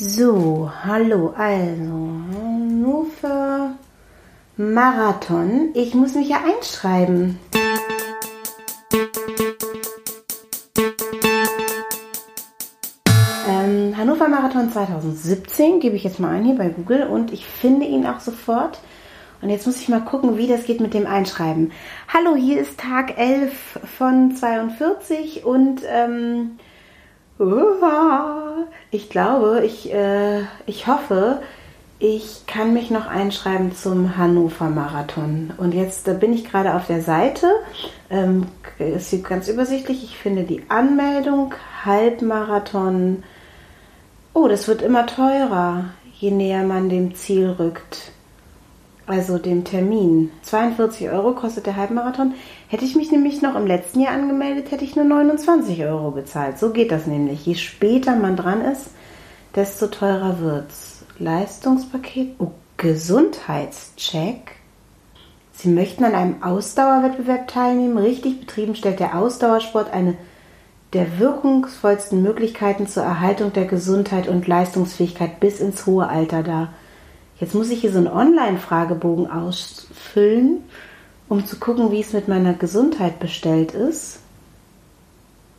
So, hallo, also, für Marathon. Ich muss mich ja einschreiben. Ähm, Hannover Marathon 2017 gebe ich jetzt mal ein hier bei Google und ich finde ihn auch sofort. Und jetzt muss ich mal gucken, wie das geht mit dem Einschreiben. Hallo, hier ist Tag 11 von 42 und ähm, ich glaube, ich, äh, ich hoffe, ich kann mich noch einschreiben zum Hannover Marathon. Und jetzt da bin ich gerade auf der Seite. Ähm, ist hier ganz übersichtlich. Ich finde die Anmeldung, Halbmarathon. Oh, das wird immer teurer, je näher man dem Ziel rückt also dem Termin. 42 Euro kostet der Halbmarathon. Hätte ich mich nämlich noch im letzten Jahr angemeldet, hätte ich nur 29 Euro bezahlt. So geht das nämlich. Je später man dran ist, desto teurer wird's. Leistungspaket, oh, Gesundheitscheck. Sie möchten an einem Ausdauerwettbewerb teilnehmen. Richtig betrieben stellt der Ausdauersport eine der wirkungsvollsten Möglichkeiten zur Erhaltung der Gesundheit und Leistungsfähigkeit bis ins hohe Alter dar. Jetzt muss ich hier so einen Online-Fragebogen ausfüllen, um zu gucken, wie es mit meiner Gesundheit bestellt ist.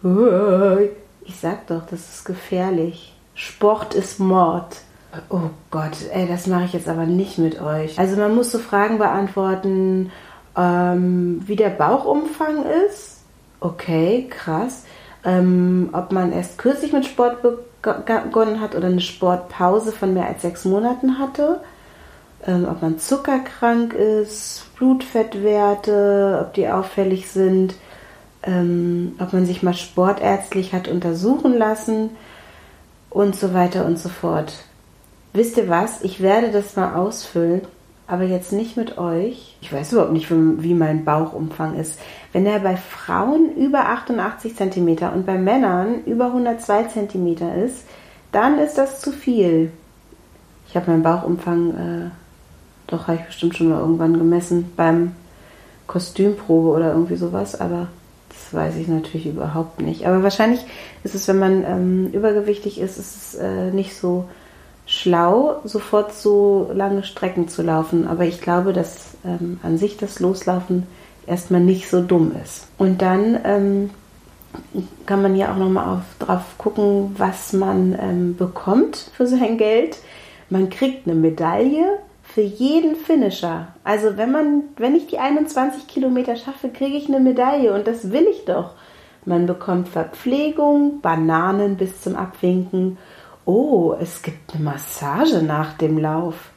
Ich sag doch, das ist gefährlich. Sport ist Mord. Oh Gott, ey, das mache ich jetzt aber nicht mit euch. Also man muss so Fragen beantworten, ähm, wie der Bauchumfang ist. Okay, krass. Ähm, ob man erst kürzlich mit Sport begonnen begonnen hat oder eine Sportpause von mehr als sechs Monaten hatte, ähm, ob man zuckerkrank ist, Blutfettwerte, ob die auffällig sind, ähm, ob man sich mal sportärztlich hat untersuchen lassen und so weiter und so fort. Wisst ihr was? Ich werde das mal ausfüllen aber jetzt nicht mit euch. Ich weiß überhaupt nicht, wie mein Bauchumfang ist. Wenn er bei Frauen über 88 cm und bei Männern über 102 cm ist, dann ist das zu viel. Ich habe meinen Bauchumfang, äh, doch habe ich bestimmt schon mal irgendwann gemessen beim Kostümprobe oder irgendwie sowas, aber das weiß ich natürlich überhaupt nicht. Aber wahrscheinlich ist es, wenn man ähm, übergewichtig ist, ist es äh, nicht so schlau, sofort so lange Strecken zu laufen. Aber ich glaube, dass ähm, an sich das Loslaufen erstmal nicht so dumm ist. Und dann ähm, kann man ja auch nochmal drauf gucken, was man ähm, bekommt für sein Geld. Man kriegt eine Medaille für jeden Finisher. Also wenn man, wenn ich die 21 Kilometer schaffe, kriege ich eine Medaille und das will ich doch. Man bekommt Verpflegung, Bananen bis zum Abwinken Oh, es gibt eine Massage nach dem Lauf.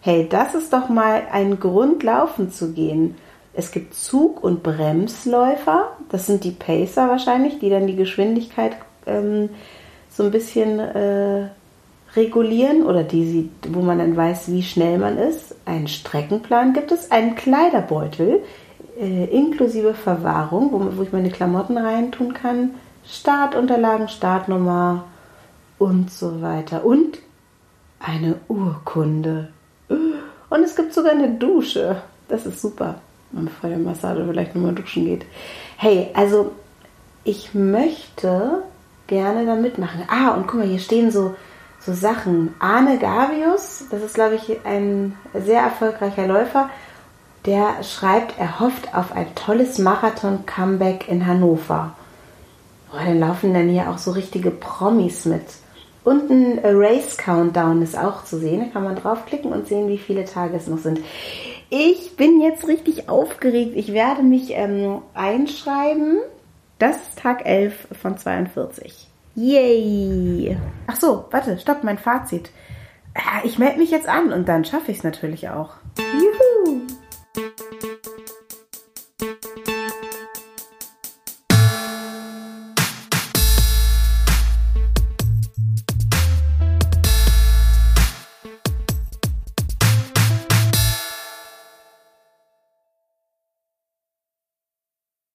Hey, das ist doch mal ein Grund, laufen zu gehen. Es gibt Zug- und Bremsläufer. Das sind die Pacer wahrscheinlich, die dann die Geschwindigkeit ähm, so ein bisschen äh, regulieren oder die sie, wo man dann weiß, wie schnell man ist. Einen Streckenplan gibt es, einen Kleiderbeutel äh, inklusive Verwahrung, wo, wo ich meine Klamotten reintun kann. Startunterlagen, Startnummer, und so weiter. Und eine Urkunde. Und es gibt sogar eine Dusche. Das ist super. Man vor der Massage vielleicht nochmal duschen geht. Hey, also ich möchte gerne da mitmachen. Ah, und guck mal, hier stehen so, so Sachen. Arne Gavius, das ist, glaube ich, ein sehr erfolgreicher Läufer, der schreibt, er hofft auf ein tolles Marathon-Comeback in Hannover. Oh, dann laufen dann hier auch so richtige Promis mit. Und ein Race Countdown ist auch zu sehen. Da kann man draufklicken und sehen, wie viele Tage es noch sind. Ich bin jetzt richtig aufgeregt. Ich werde mich ähm, einschreiben. Das ist Tag 11 von 42. Yay! Ach so, warte, stopp, mein Fazit. Ich melde mich jetzt an und dann schaffe ich es natürlich auch.